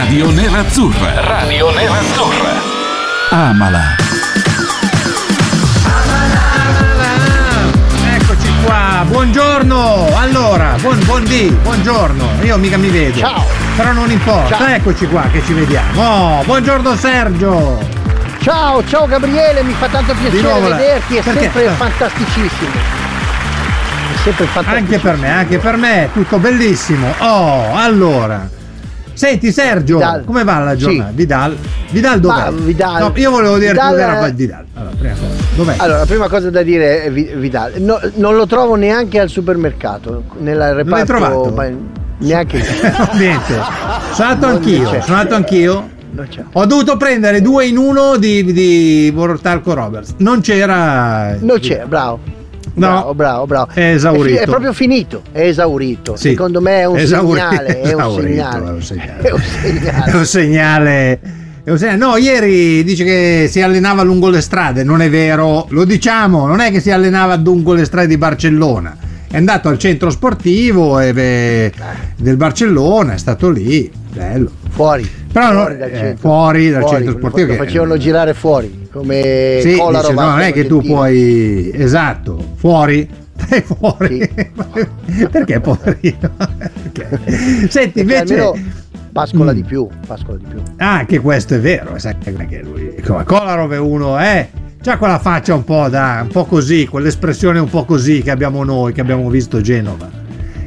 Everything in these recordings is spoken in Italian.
Radio Nerazzurra. Radio Nerazzurra. Amala. Eccoci qua, buongiorno. Allora, buon, buon dì, buongiorno. Io mica mi vedo. Ciao. Però non importa, Ciao. eccoci qua che ci vediamo. Oh, buongiorno Sergio. Ciao, ciao Gabriele, mi fa tanto piacere vederti, è perché? sempre fantasticissimo. È sempre fantastico. Anche per me, anche per me, tutto bellissimo. Oh, allora. Senti Sergio, Vidal. come va la giornata? Sì. Vidal? Vidal dov'è? Vidal- No, io volevo dirti Vidal dove era è- Vidal. Allora, prima cosa, dov'è? Allora, la prima cosa da dire è Vi- Vidal. No, non lo trovo neanche al supermercato, nel reparto. trovato? ma- neanche lì. Niente. Sono andato anch'io, sono andato anch'io. Ho dovuto prendere due in uno di, di Bortalco Roberts. Non c'era. Non c'è, bravo. No. Bravo, bravo, bravo. È esaurito. È, fi- è proprio finito, è esaurito. Sì. Secondo me è un Esaurito, segnale. È un segnale. è un segnale. È un segnale. No, ieri dice che si allenava lungo le strade, non è vero, lo diciamo, non è che si allenava lungo le strade di Barcellona. È andato al centro sportivo beh, del Barcellona, è stato lì, bello. Fuori. Però no, fuori dal eh, centro. fuori dal Fuori, centro sportivo Lo che- facevano girare fuori, come Sì, Kolarov dice, no, non è che tu puoi. Esatto, fuori. Stai fuori. Perché poverino? Perché? Senti, Perché invece. pascola Mm. di più, pascola di più. Ah, anche questo è vero, sai che lui. Come Kolarov è uno, eh. C'ha quella faccia un po' da. un po' così, quell'espressione un po' così che abbiamo noi, che abbiamo visto Genova.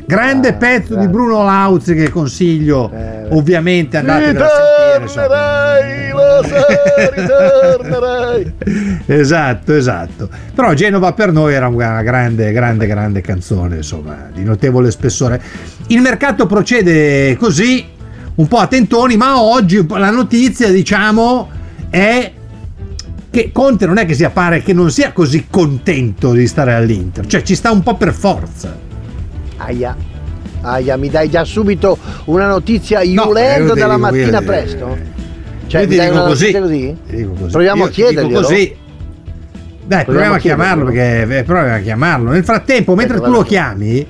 Grande Ah, pezzo di grande. Bruno Lauzi che consiglio, Eh, ovviamente andatelo a sentire. lo sai, ritornerai. esatto, esatto. Però Genova per noi era una grande, grande, grande canzone, insomma, di notevole spessore. Il mercato procede così, un po' a tentoni, ma oggi la notizia, diciamo, è che Conte non è che sia pare che non sia così contento di stare all'Inter, cioè ci sta un po' per forza. Aia. Aia, mi dai già subito una notizia No, iulendo ti dalla mattina io- presto? Cioè, io ti dico così, così? dico così. Proviamo Io a chiederglielo. così. Dai, proviamo a chiamarlo perché eh, proviamo a chiamarlo. Nel frattempo, mentre tu vado lo chiami,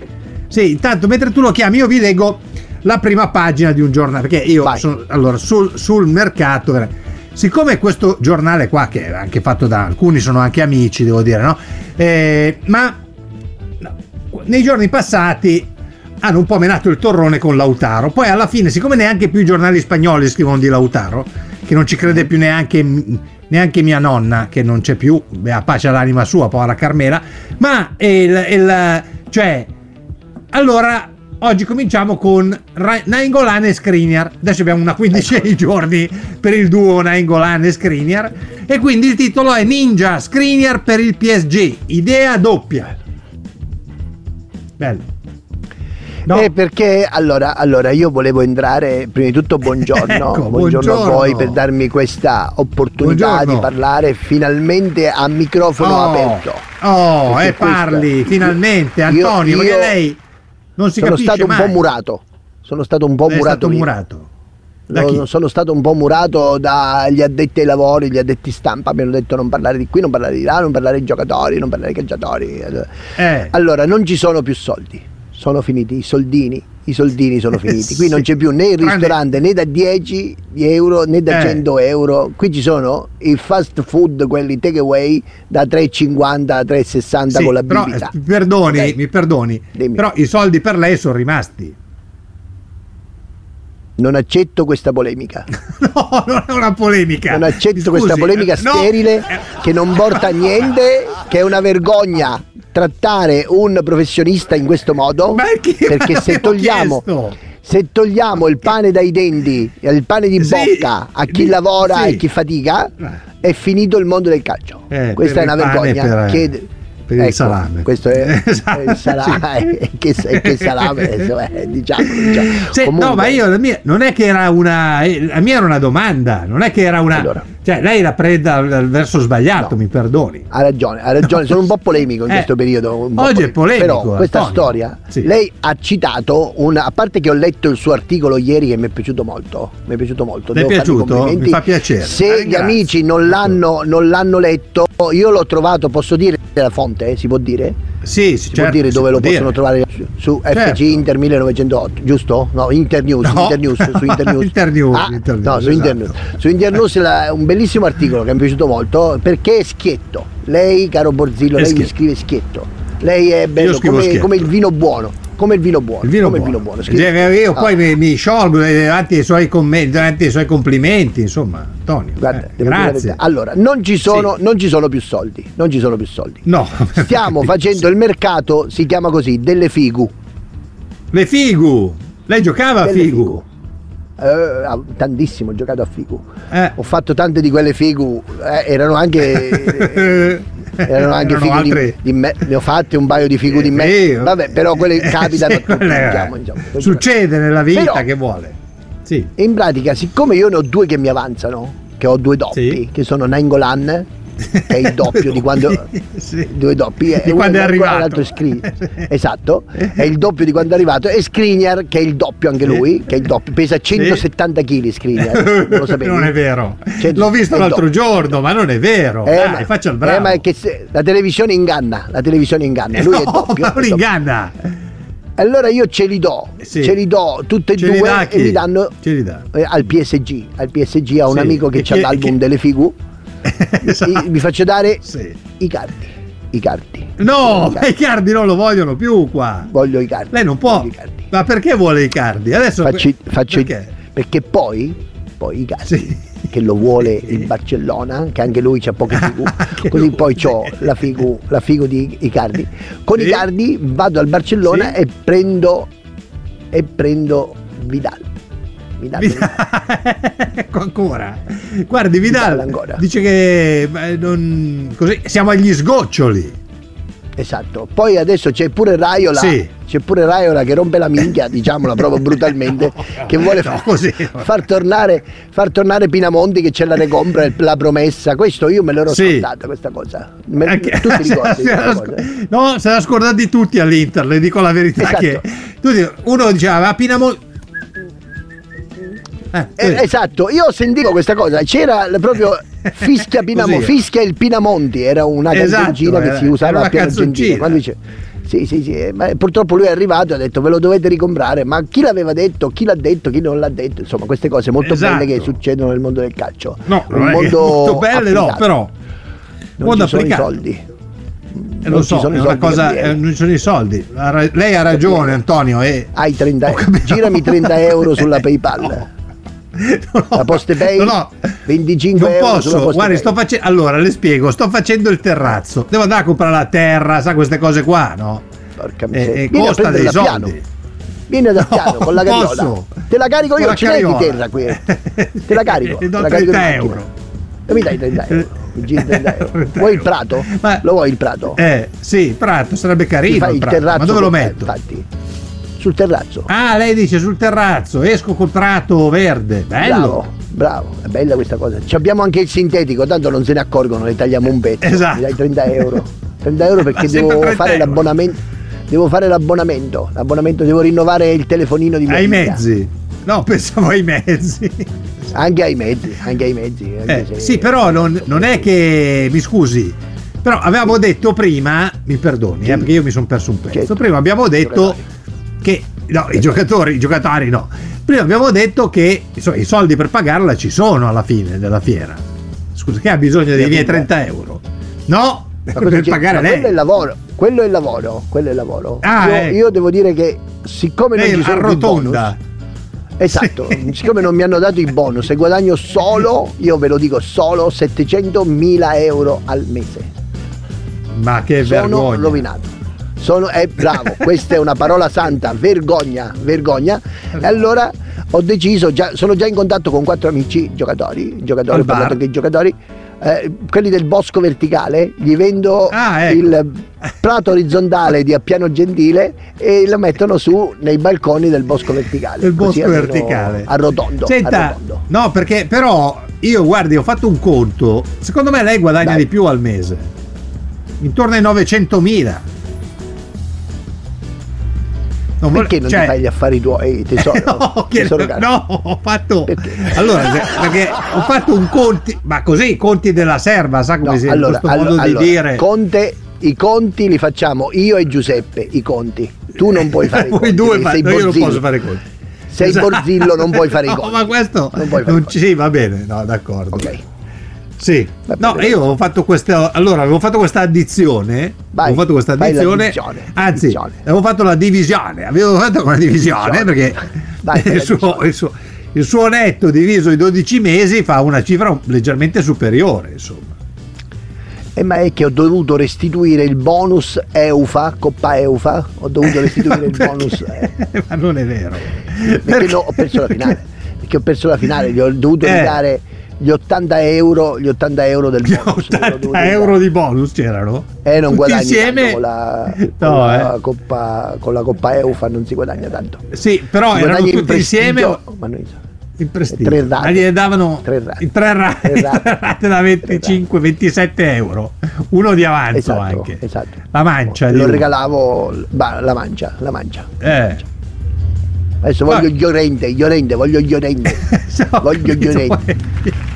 sì, intanto mentre tu lo chiami, io vi leggo la prima pagina di un giornale. Perché io Vai. sono allora sul, sul mercato. Siccome questo giornale qua, che è anche fatto da alcuni, sono anche amici, devo dire, no? Eh, ma no, nei giorni passati hanno un po' menato il torrone con Lautaro. Poi alla fine, siccome neanche più i giornali spagnoli scrivono di Lautaro, che non ci crede più neanche, neanche mia nonna, che non c'è più, beh, a pace all'anima sua, povera Carmela, ma il, il- cioè, allora oggi cominciamo con Nainggolan e Skriniar. Adesso abbiamo una quindicina di giorni per il duo Nainggolan e Skriniar e quindi il titolo è Ninja Skriniar per il PSG, idea doppia. Bello. No. Eh, perché allora, allora io volevo entrare prima di tutto buongiorno, Ecco, buongiorno, a voi per darmi questa opportunità Buongiorno. di parlare finalmente a microfono Oh, aperto. Oh, Perché e parli questa- finalmente, Io- Antonio, perché io lei non si sono capisce stato un mai. po' murato. Sono stato un po' Lei è murato. stato io. murato. No, sono stato un po' murato dagli addetti ai lavori, gli addetti stampa mi hanno detto non parlare di qui, non parlare di là, non parlare di giocatori, non parlare di calciatori. Eh. Allora, non ci sono più soldi, sono finiti i soldini, i soldini sono finiti. Qui Sì. non c'è più né il ristorante né da 10 euro né da Eh. 100 euro, qui ci sono i fast food, quelli takeaway da 3,50 a 3,60 Sì, con la però, bibita. eh, mi perdoni, Ok? mi perdoni, Dimmi. però i soldi per lei sono rimasti. Non accetto questa polemica. No, non è una polemica. Non accetto Scusi, questa polemica eh, no, sterile eh, che non porta a niente, che è una vergogna trattare un professionista in questo modo. Ma chi Perché se togliamo, chiesto? se togliamo il pane dai denti, il pane di Sì, bocca a chi lavora sì. e chi fatica, Eh. è finito il mondo del calcio. Eh, Questa è una vergogna. per- che- per il Ecco, salame. Questo è, Esatto, il salame. sì. che, che salame, adesso, eh, diciamo. diciamo. Sì, Comunque- no, ma io la mia, non è che era una. eh, La mia era una domanda, non è che era una. Allora. Cioè, lei la prende al, al verso sbagliato, No. mi perdoni. Ha ragione, ha ragione, sono un po' polemico in Eh, questo periodo. oggi è polemico, Però questa Antonio. storia, Sì. lei ha citato, una, a parte che ho letto il suo articolo ieri che mi è piaciuto molto, mi è piaciuto molto. Le è piaciuto? Mi fa piacere. Se gli amici non l'hanno, non l'hanno letto, io l'ho trovato, posso dire la fonte, eh? si può dire? Sì, Si certo, può dire dove può lo possono dire. trovare su, su Certo. FC Inter 1908, giusto? No, Internews, No. Internews, su Internews. Internews, Ah, Internews, no, su esatto. Internews. Su Internews la- un bellissimo articolo che mi è piaciuto molto perché è schietto. Lei, caro Borzillo, È lei mi schietto. scrive schietto. Lei è bello come, come il vino buono. Come il vino buono. Il vino come buono. il vino buono. Scrive- Cioè, Io Ah, poi mi, mi sciolgo eh, davanti ai suoi commenti, davanti ai suoi complimenti, insomma, Antonio. Guarda, eh, grazie. Allora, non ci, sono, non ci sono più soldi. Non ci sono più soldi. No, Stiamo facendo il mercato, si chiama così, delle figu. le figu. Lei giocava a Delle figu. Eh, ah, tantissimo, ho giocato a figu. Eh. Ho fatto tante di quelle figu, eh, erano anche erano anche Erano figu di, altre- di me, ne ho fatte un paio di figu di me. Sì, Vabbè, però quelle eh, capitano sì, diciamo, insomma. Succede nella vita Però- che vuole. Sì. In pratica, siccome io ne ho due che mi avanzano, che ho due doppi, Sì. che sono Nangolan, che è il doppio di quando Sì. due doppi Di uno quando è arrivato. è esatto è il doppio di quando è arrivato e Skriniar che è il doppio anche lui che è il doppio pesa 170 kg Skriniar non lo sapevi Non è vero. Cioè, L'ho visto è l'altro doppio. giorno, ma non è vero. Eh, Dai, ma- faccia il eh, bravo. ma è che se- la televisione inganna la televisione inganna lui è no, doppio, è non doppio. inganna. allora io ce li do Sì. ce li do tutte e Ce due e mi danno eh, al PSG al PSG a un Sì. amico che ha l'album chi- delle figu Esatto. I- mi faccio dare Sì. i cardi i cardi No, I cardi. i cardi non lo vogliono più qua. voglio i cardi Lei non può. cardi. Ma perché vuole i cardi? Adesso Faccio, faccio perché? perché poi, poi i cardi Sì. che lo vuole il Barcellona, che anche lui c'ha poche figu, così poi ho la figu, la figu di Icardi. Con Sì. Icardi vado al Barcellona Sì. e prendo e prendo Vidal. Vidal. Ecco ancora. Guardi, Vidal Vidal ancora. dice che beh, non- così, siamo agli sgoccioli. Esatto. Poi adesso c'è pure Raiola. Sì. C'è pure Raiola che rompe la minchia, diciamola proprio brutalmente, che vuole No, fa- così. far, tornare, far tornare Pinamonti che c'è la recompra, la promessa. Questo io me l'ero Sì. scordata questa cosa. Me, Anche- tu ti ricordi se la sc-? No, se la scordati tutti all'Inter, le dico la verità Esatto. che uno diceva ma Pinamol eh, Eh, esatto, io sentivo questa cosa, c'era proprio Fischia Pinamonti, Così. Fischia il Pinamonti, era una Esatto, canzoncina che era- si usava a Piano Argentina. Quando dice, sì, sì, sì, eh, ma purtroppo lui è arrivato e ha detto ve lo dovete ricomprare, ma chi l'aveva detto, chi l'ha detto, chi non l'ha detto, insomma queste cose molto Esatto. belle che succedono nel mondo del calcio. No, Un che mondo molto belle no, applicato. però non mondo ci sono i soldi. Eh, non lo ci so, sono è una soldi, cosa, eh, non ci sono i soldi. Lei ha ragione, Antonio. E... Hai 30 Ho euro, girami 30 euro sulla PayPal. No, La Poste Pay, no, no. 25 non euro posso. Guardi, sto facendo. Allora, le spiego. Sto facendo il terrazzo. Devo andare a comprare la terra, sa queste cose qua, no? Porca E, miseria. e Vieni a costa dei soldi. piano. Vieni da piano No, con la carriola. posso. Te la carico io, la ce l'hai di terra qui. Te la carico. Ti do te la carico 30 in macchina. euro. E mi dai 30 euro. Mi giri 30 euro. 30 Vuoi il prato? Ma- Lo vuoi il prato? Eh, sì, Prato, sarebbe Ti carino. fai il il Prato, terrazzo. Ma dove lo me, metto? Infatti. Sul terrazzo. Ah, lei dice sul terrazzo, esco col prato verde. Bello. Bravo, bravo, è bella questa cosa. Ci abbiamo anche il sintetico, tanto non se ne accorgono, le tagliamo un pezzo. Esatto. Mi dai 30 euro. 30 euro perché devo 30 fare euro. l'abbonamento. Devo fare l'abbonamento. L'abbonamento, devo rinnovare il telefonino di mia Ai mezzi. No, pensavo ai mezzi. Anche ai mezzi, anche ai mezzi. anche Eh, sì, però non, non è che mi scusi. Però avevamo detto prima, mi perdoni, Sì. eh, perché io mi sono perso un pezzo. Certo. Prima abbiamo detto che no, i giocatori, i giocatori no. Prima abbiamo detto che insomma, i soldi per pagarla ci sono alla fine della fiera. Scusa, che ha bisogno dei miei figlia. 30 euro? No, per c'è- pagare lei. Quello è il lavoro, quello è il lavoro, quello è il lavoro. Ah, io, ecco. io devo dire che siccome non Lei ci sono arrotonda. bonus, esatto, siccome non mi hanno dato i bonus e guadagno solo, io ve lo dico solo 700.000 euro al mese. Ma che Sono vergogna. rovinato. Sono, eh, bravo, questa è una parola santa, vergogna, vergogna. E allora ho deciso, già, sono già in contatto con quattro amici giocatori, giocatori, ho parlato anche giocatori, eh, quelli del bosco verticale, gli vendo Ah, ecco. il prato orizzontale di Appiano Gentile e lo mettono su nei balconi del bosco verticale. del Così bosco verticale. Arrotondo. Senta, arrotondo. no, perché però io guardi, ho fatto un conto. Secondo me lei guadagna Dai. di più al mese. Intorno ai 900.000. Non Perché non cioè- ti fai gli affari tuoi, tesoro? No, tesoro no, ho fatto Perché? allora perché ho fatto un conti, ma così i conti della serva, sa come No, si allora, questo modo allora, di allora, dire. Conte, i conti li facciamo io e Giuseppe, i conti. Tu non puoi fare i Voi conti. due fa- sei no, io non posso fare i conti. Sei Esatto. Borzillo, non puoi fare i No, conti. ma questo Non puoi fare non sì, va bene, no, d'accordo. Ok. Sì, no, io ho fatto questa. Allora, avevo fatto questa addizione. Vai, avevo fatto questa addizione. Anzi, addizione. avevo fatto la divisione. Avevo fatto una divisione Divisione. perché fai il, suo, divisione. il, suo, il suo netto diviso i 12 mesi fa una cifra leggermente superiore. Insomma, E ma è che ho dovuto restituire il bonus EUFA, Coppa EUFA, ho dovuto restituire il Perché? bonus eh, Ma non è vero. perché no, ho perso la finale. Perché ho perso la finale, gli ho dovuto Eh. ridare gli 80 euro, gli 80 euro del Gli bonus. glielo ho 80 dovuto euro di bonus c'erano? Eh, non Tutti guadagni insieme. con la, con, No, la eh. coppa, con la Coppa EUFA non si guadagna tanto. Sì, però Si erano guadagna in tutti insieme. prestigio, ma noi- In prestigio. Tre rate. Gliene davano Tre rate. tre rate, Tre rate. tre rate da 25-27 euro. Uno di avanzo Esatto, anche. esatto. La mancia. Lo uno. regalavo bah, la mancia, la mancia. Eh. Adesso voglio gli orende, gli orende, voglio gli orende. No, Voglio orende.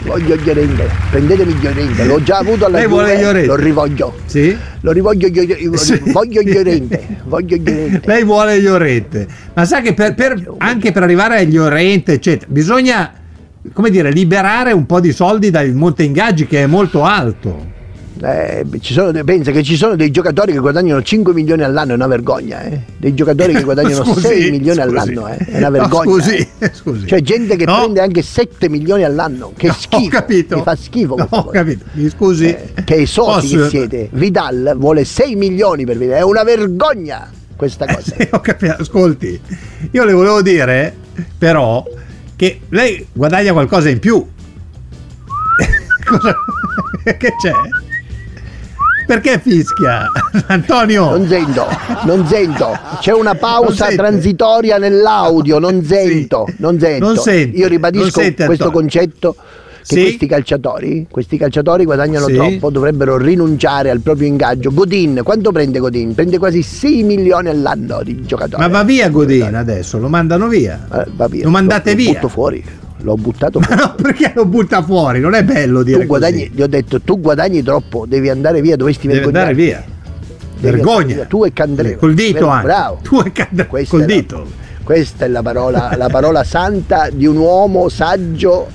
Voglio gli orende. Prendetemi gli orende. L'ho già avuto alla Lei vuole orende? Lo rivoglio. Sì? Lo rivoglio gli orende. Sì. Voglio gli orende. Voglio gli orende. Lei vuole gli orente. Ma sa che per- per- anche per arrivare agli orente, eccetera, bisogna, come dire, liberare un po' di soldi dal monte ingaggi che è molto alto. Eh, ci sono, pensa che ci sono dei giocatori che guadagnano 5 milioni all'anno, è una vergogna, eh? Dei giocatori che guadagnano Scusi, 6 milioni scusi. all'anno, eh? È una No, vergogna. scusi, eh. scusi. Cioè gente che No. prende anche 7 milioni all'anno, che No, schifo. Ho capito. Mi fa schifo No, ho capito. Mi scusi. Eh, che esoti Posso- che siete. Vidal vuole 6 milioni per vedere, è una vergogna questa Eh, cosa. sì, ho capito. Ascolti, io le volevo dire, però, che lei guadagna qualcosa in più. Cosa? che c'è? Perché fischia? Antonio? Non sento, non sento. C'è una pausa transitoria nell'audio, non Sì. sento, non sento. Non sente, Io ribadisco sente, questo concetto che Sì. questi calciatori, questi calciatori guadagnano Sì. troppo, dovrebbero rinunciare al proprio ingaggio. Godin, quanto prende Godin? Prende quasi 6 milioni all'anno di giocatori. Ma va via Godin adesso, lo mandano via. Eh, va via. Lo mandate lo, via. Lo butto fuori. L'ho buttato Ma fuori. no, perché lo butta fuori? Non è bello dire tu guadagni, così. gli ho detto, tu guadagni troppo, devi andare via, dovresti Deve andare via. Devi Vergogna. via. Tu e Candreva. Col dito Vero, anche. Bravo. Tu e Candreva. Questa Col è la- dito. Questa è la parola, la parola santa di un uomo saggio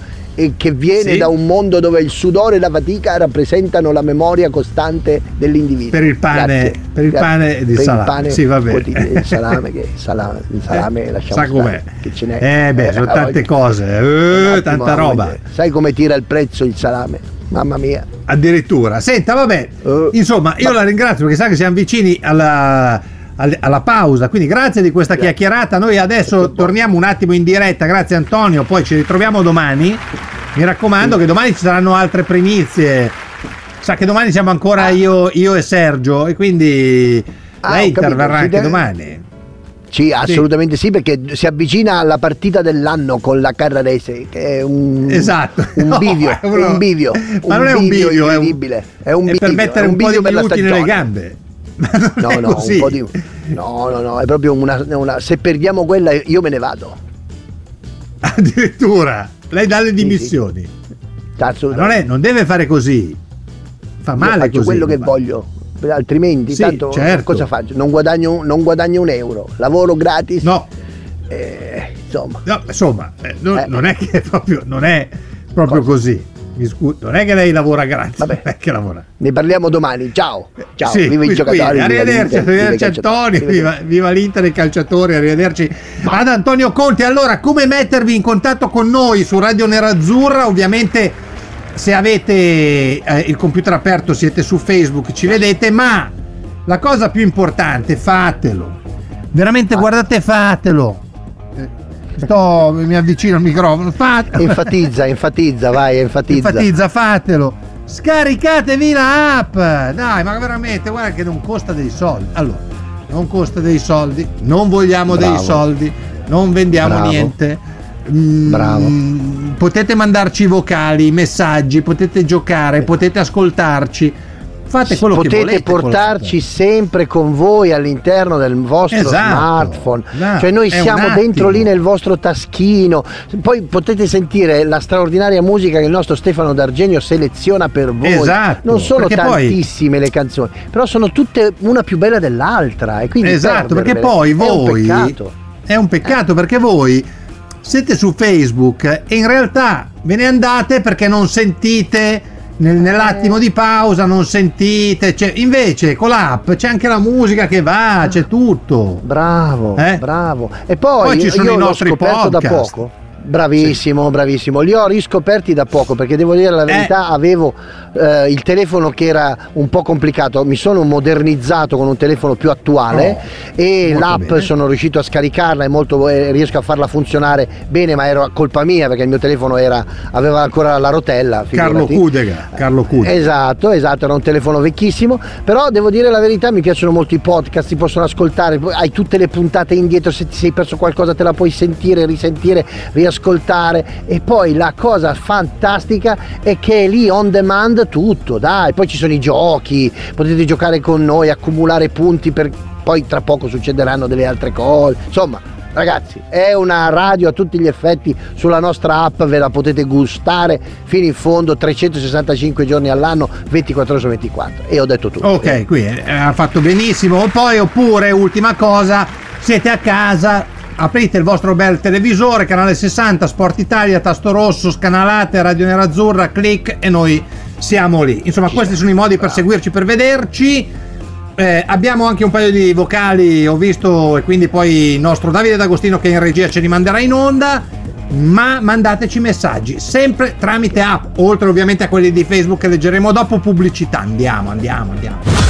che viene Sì. da un mondo dove il sudore e la fatica rappresentano la memoria costante dell'individuo. Per il pane- Grazie. per il Grazie. pane di Per il salame. pane Sì, va bene. Il salame, che, salame, il salame Eh, lasciamo sa com'è. stare, che ce n'è. Eh beh, sono ha tante cose, eh, attimo, tanta roba. voglia. Sai come tira il prezzo il salame? Mamma mia. Addirittura. Senta, vabbè. Eh, Insomma, io ma- la ringrazio perché sa che siamo vicini alla, al- alla pausa. Quindi grazie di questa chiacchierata. Noi adesso torniamo un attimo in diretta. Grazie Antonio. Poi ci ritroviamo domani. Mi raccomando che domani ci saranno altre primizie. Sa che domani siamo ancora io, io e Sergio e quindi Ah, lei interverrà anche domani. Sì, assolutamente sì. perché si avvicina alla partita dell'anno con la Carrarese, che è un, Esatto. un No, bivio, è uno- un bivio, Ma non è un bivio, è un. È un è bivio, per mettere è un, po' bivio di minuti nelle gambe. No, no, così. un po' di... no, no, no, è proprio una, una- Se perdiamo quella, io me ne vado. Addirittura lei dà le dimissioni. Ma Assolutamente. non, è- non deve fare così. Fa Io male faccio così. quello che ma- voglio. Altrimenti, Sì, tanto certo. cosa faccio? Non guadagno, non guadagno un euro, lavoro gratis. No, eh, insomma, no, insomma, eh, non, Eh. non è che è proprio, non è proprio Cosa? così. Mi scusi, non è che lei lavora gratis, Vabbè. non è che lavora. ne parliamo domani. Ciao, ciao, Sì, viva i giocatori. Arrivederci, arrivederci. Antonio, viva, viva l'Inter e i calciatori, arrivederci ad Antonio Conti. Allora, come mettervi in contatto con noi su Radio Nerazzurra? Ovviamente se avete eh, il computer aperto siete su Facebook, ci vedete, ma la cosa più importante, fatelo. Veramente guardate, fatelo. Sto, mi avvicino al microfono, fatelo. Enfatizza, enfatizza, vai, enfatizza. Enfatizza, fatelo. Scaricatevi la app! Dai, ma veramente, guarda che non costa dei soldi. Allora, non costa dei soldi, non vogliamo Bravo. dei soldi, non vendiamo Bravo. niente. Mm, Bravo. Potete mandarci vocali, messaggi, potete giocare, potete ascoltarci. Fate quello che potete volete. con l'app. portarci sempre con voi all'interno del vostro Esatto, smartphone. esatto. Cioè noi siamo dentro lì nel vostro taschino. Poi potete sentire la straordinaria musica che il nostro Stefano D'Argenio seleziona per voi. Esatto, Non sono perché poi- tantissime le canzoni, però sono tutte una più bella dell'altra. E quindi Esatto, perché poi è un voi peccato. è un peccato perché voi siete su Facebook e in realtà ve ne andate perché non sentite nel- nell'attimo di pausa non sentite, cioè, invece con l'app c'è anche la musica che va, c'è tutto. Bravo, Eh? bravo. E poi, Poi ci sono i nostri scoperto da podcast. poco. Bravissimo, bravissimo. Li ho riscoperti da poco perché devo dire la verità, avevo eh, il telefono che era un po' complicato, mi sono modernizzato con un telefono più attuale e molto l'app bene. sono riuscito a scaricarla e molto, eh, riesco a farla funzionare bene, ma era colpa mia perché il mio telefono era, aveva ancora la rotella. Carlo. Cudega, Carlo Cudega. Esatto, esatto, era un telefono vecchissimo, però devo dire la verità, mi piacciono molto i podcast, si possono ascoltare, hai tutte le puntate indietro, se ti sei perso qualcosa te la puoi sentire, risentire, riascoltare e poi la cosa fantastica è che è lì on demand tutto, dai, poi ci sono i giochi, potete giocare con noi, accumulare punti per poi tra poco succederanno delle altre cose, insomma Ragazzi, è una radio a tutti gli effetti sulla nostra app, ve la potete gustare fino in fondo, 365 giorni all'anno, 24 ore su 24. E ho detto tutto. Ok, qui eh, ha fatto benissimo. Poi, oppure, ultima cosa, siete a casa, aprite il vostro bel televisore, canale 60, Sport Italia, tasto rosso, scanalate, Radio Nerazzurra, clic e noi siamo lì. Insomma, questi sono i modi per seguirci, per vederci. Eh, abbiamo anche un paio di vocali, ho visto, e quindi poi il nostro Davide D'Agostino che in regia ce li manderà in onda. Ma mandateci messaggi sempre tramite app, oltre ovviamente a quelli di Facebook che leggeremo dopo pubblicità. Andiamo, andiamo, andiamo.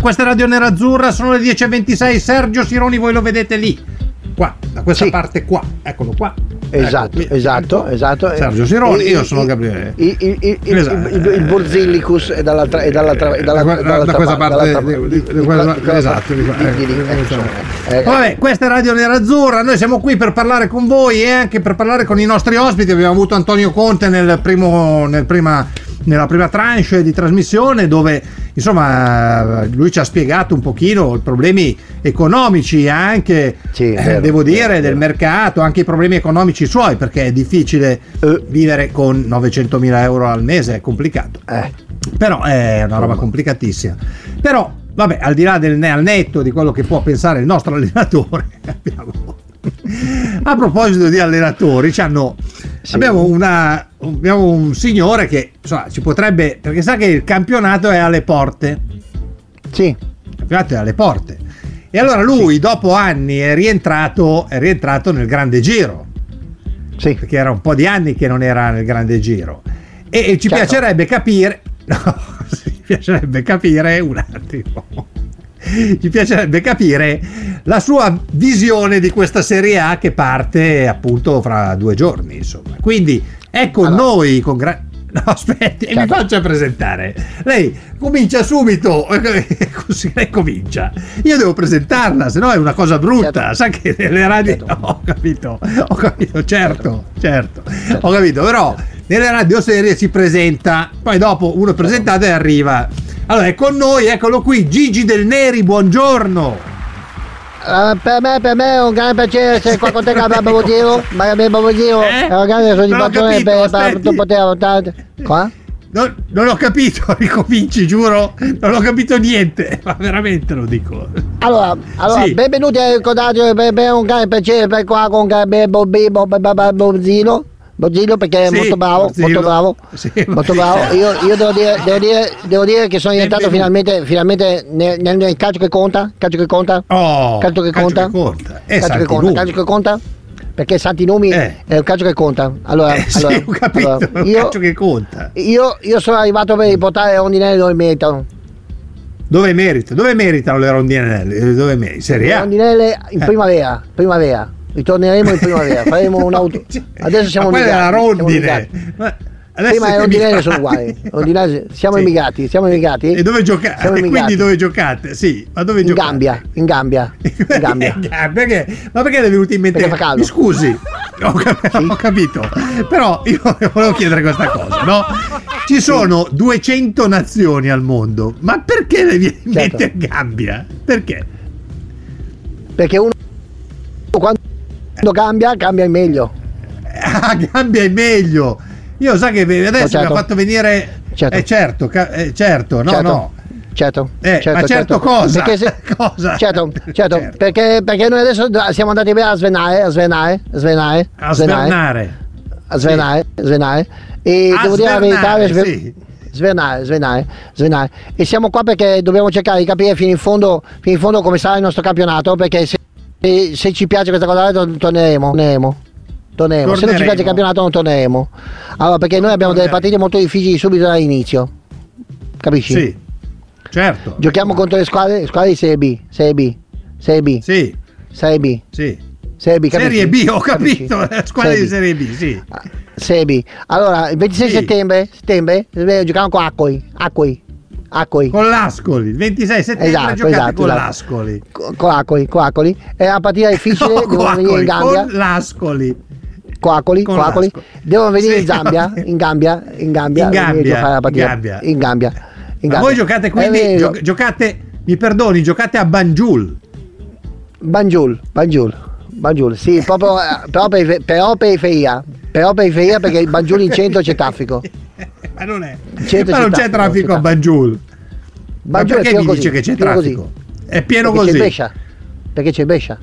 Questa è Radio Nerazzurra, sono le 10.26. Sergio Sironi, voi lo vedete lì, qua, da questa Sì. parte qua, eccolo qua. Esatto, Ecco, esatto, esatto. Sergio Sironi, io sono Gabriele. Il, il, Esatto. il, il Burzillicus è dall'altra, è dall'altra, è dalla, Da da dall'altra questa parte, dall'altra esatto, Vabbè, questa è Radio Nerazzurra, noi siamo qui per parlare con voi e anche per parlare con i nostri ospiti. Abbiamo avuto Antonio Conte nel primo, nel prima, nella prima tranche di trasmissione dove insomma lui ci ha spiegato un pochino i problemi economici anche, Sì, eh, vero, devo dire, vero, del vero. mercato, anche i problemi economici suoi perché è difficile Eh. vivere con 900.000 euro al mese, è complicato. eh. Però è una roba complicatissima. Però, vabbè, al di là del al netto di quello che può pensare il nostro allenatore, abbiamo. A proposito di allenatori, ci hanno- Sì. abbiamo, una, abbiamo un signore che insomma, ci potrebbe, perché sa che il campionato è alle porte. Sì, Il campionato è alle porte. E allora lui, dopo anni, è rientrato, è rientrato nel grande giro sì. perché era un po' di anni che non era nel grande giro e, e ci Certo. piacerebbe capire no, ci piacerebbe capire un attimo ci piacerebbe capire la sua visione di questa Serie A che parte appunto fra due giorni insomma quindi con Allora. noi con gra- No, aspetti, e mi Certo. faccia presentare. Lei comincia subito, così lei comincia. Io devo presentarla, se no è una cosa brutta. Certo. Sa che nelle radio. Certo. Ho capito, ho capito, certo, certo, ho capito, però nelle radio serie si presenta, poi dopo uno è presentato e arriva. Allora è con noi, eccolo qui, Gigi Del Neri, buongiorno. Eh, per, me, per me è un grande piacere essere qua con te Gabriele Babogiro ma Gabriele Babogiro Eh? è un grande soddisfazione per, per aspetti. poter votare qua? Non, non ho capito, ricominci, giuro, non ho capito niente, ma veramente lo dico. Allora, allora Sì. benvenuti al Codaggio, per me è un grande piacere per qua con Gabriele Bobino, Bozzino perché è Sì, molto bravo, molto bravo, Sì, molto bravo. Io, io devo, dire, devo, dire, devo dire che sono diventato finalmente, finalmente nel, nel- nel calcio che conta, calcio che conta, Oh, calcio che conta, Che conta. Eh, calcio che conta, numeri. calcio che conta. Perché Santi Numi Eh. è un calcio che conta. Allora, Eh, sì, allora, capito, allora, è io, calcio che conta. io, io sono arrivato per riportare Rondinelli dove meritano. Dove merita? Dove meritano le rondinelle? Dove merita? Serie A? Rondinelle in Eh. primavera, primavera. Ritorneremo in primavera. Faremo un auto. Adesso siamo Ma quella è la rondine. migrati. Ma adesso Sì, ma le migrati. sono uguali. Rondinelle- siamo Sì. immigrati, siamo immigrati. E dove giocate? Quindi immigrati. dove giocate? Sì, ma dove In giocate? Gambia, in Gambia, in Gambia. perché, ma perché le è venuto in mente? Perché fa caldo. Mi scusi, ho, cap- ho capito, però io volevo chiedere questa cosa, no? Ci sono 200 nazioni al mondo, ma perché le viene in Certo. mente Gambia? Perché? Perché uno cambia, cambia in meglio. Ah, Gambia è meglio. Io sa che adesso Oh, certo. mi ha fatto venire... Certo. Eh certo, eh, certo, no, certo, no. Certo, Eh, ma certo cosa? Perché se- Cosa? Certo, certo, Certo. Perché, perché noi adesso siamo andati a svenare, a svenare, a svenare, A svernare. a svenare, a svenare. E A devo dire la verità, svernare, sì. svernare, svernare, svernare. E siamo qua perché dobbiamo cercare di capire fino in fondo, fino in fondo come sarà il nostro campionato, perché se, se- se ci piace questa cosa to- torneremo, torneremo. Torneremo. Se non ci piace il campionato non torneremo. Allora, perché noi abbiamo delle partite molto difficili subito dall'inizio. Capisci? Sì, certo. Giochiamo contro le squadre, squadre di Serie B, Serie B, Serie B, Sì, Serie B, sì. Serie B? Serie B, ho capito, Capisci? la squadra di Serie B, sì. Ah, Serie B. Allora, il 26 Sì. settembre, settembre eh, giochiamo con Acqui, Acqui, Acqui, Con l'Ascoli, il 26 settembre Esatto, giocate esatto, con esatto. l'Ascoli. co- con Acqui, con Acqui. È una partita difficile, No, devono venire in Gambia, con l'Ascoli. con Acqui, con Acqui. l'Ascoli. Devono venire Sì, in vabbè. in Gambia, in Gambia, In Gambia, in Gambia. in Gambia. in Gambia. voi giocate quindi, Eh, gio- giocate, mi perdoni, giocate a Banjul. Banjul, Banjul, Banjul, sì, proprio, eh, però, perife- però periferia, però periferia perché Banjul in centro c'è traffico. Ma non è. Centro Ma non c'è c'è traffico, traffico c'è a Banjul. Ma Banjul è perché mi così, dice che c'è pieno così. traffico? È pieno perché c'è così. Brescia, perché c'è Brescia.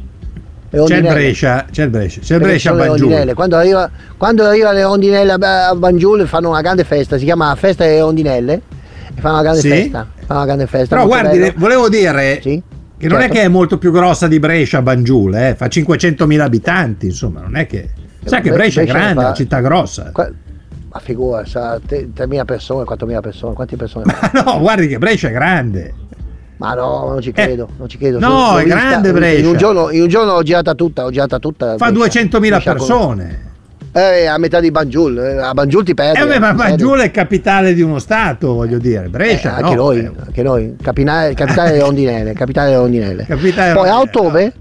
C'è il. Brescia, c'è il Brescia, c'è il Brescia a rondinelle. Quando arriva, quando arriva le rondinelle a Banjul fanno una grande festa, si chiama Festa delle Rondinelle e fanno una grande Sì. festa. Fanno una grande festa. Però guardi, bello. le- volevo dire Sì, che non è certo. che è molto più grossa di Brescia Banjul, eh? fa 500.000 abitanti, insomma, non è che... Sai che Bre- Brescia è Brescia grande, è fa- una città grossa. Qua- ma figura, te- 3.000 persone, 4.000 persone, quante persone? Ma no, guardi che Brescia è grande. Ma no, non ci credo, non ci credo. Eh. no, L'ho è vista- grande In Brescia. un, giorno, in un giorno l'ho girata tutta, ho girata tutta. Fa Brescia. 200.000 Brescia con- persone. Eh, a metà di Banjul, eh, a Banjul ti perdi. Eh, beh, ma ti perdi. Banjul è capitale di uno stato, voglio dire. Brescia, Eh, anche no, noi, eh, anche noi, capitale, capitale delle rondinelle, capitale rondinelle. Capitale Poi a ottobre,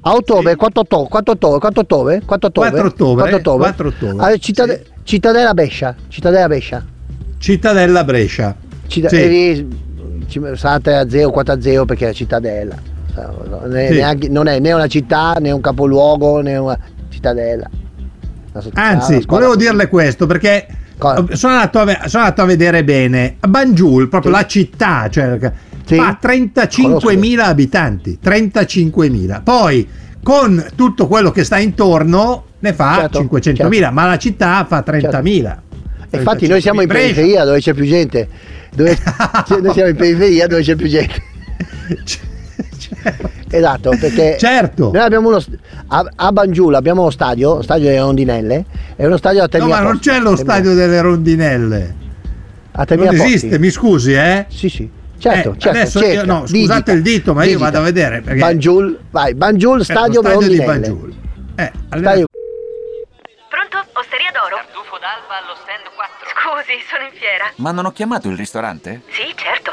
a ottobre, Sì. 4 ottobre, 4 ottobre, 4 ottobre, 4 ottobre, 4 ottobre, 4 ottobre, 4 ottobre, alla Cittade- sì. Cittadella Brescia, Cittadella Brescia. Cittadella Brescia. Città- Sì. lì ci- sarà 3 a 0, 4 a 0 perché è la cittadella. Non è, Sì. neanche- non è né una città, né un capoluogo, né una cittadella. Anzi, volevo dirle questo perché sono andato, a, ve- sono andato a vedere bene. A Banjul, proprio Sì. la città, cioè, Sì. fa 35.000 abitanti. 35.000. Poi con tutto quello che sta intorno ne fa Certo, 500.000, certo. ma la città fa 30.000. E Infatti noi siamo in periferia dove c'è più gente. Dove- noi siamo in periferia dove c'è più gente. Esatto, perché Certo. noi abbiamo uno a, a Banjul abbiamo uno stadio, lo stadio delle rondinelle, è uno stadio a 3.000 No, ma non posti, c'è lo 3.000 stadio delle rondinelle. a 3.000 Non posti. esiste, mi scusi, eh? Sì, sì. Certo, Eh, certo. adesso cerca, io- no, scusate digita, il dito, ma io digita. vado a vedere, perché- Banjul, vai, Banjul Eh, stadio, lo stadio di rondinelle. Banjul. Eh, allora- Stadio- Pronto? Osteria d'oro? Tartufo d'alba allo stand 4. Scusi, sono in fiera. Ma non ho chiamato il ristorante? Sì, certo.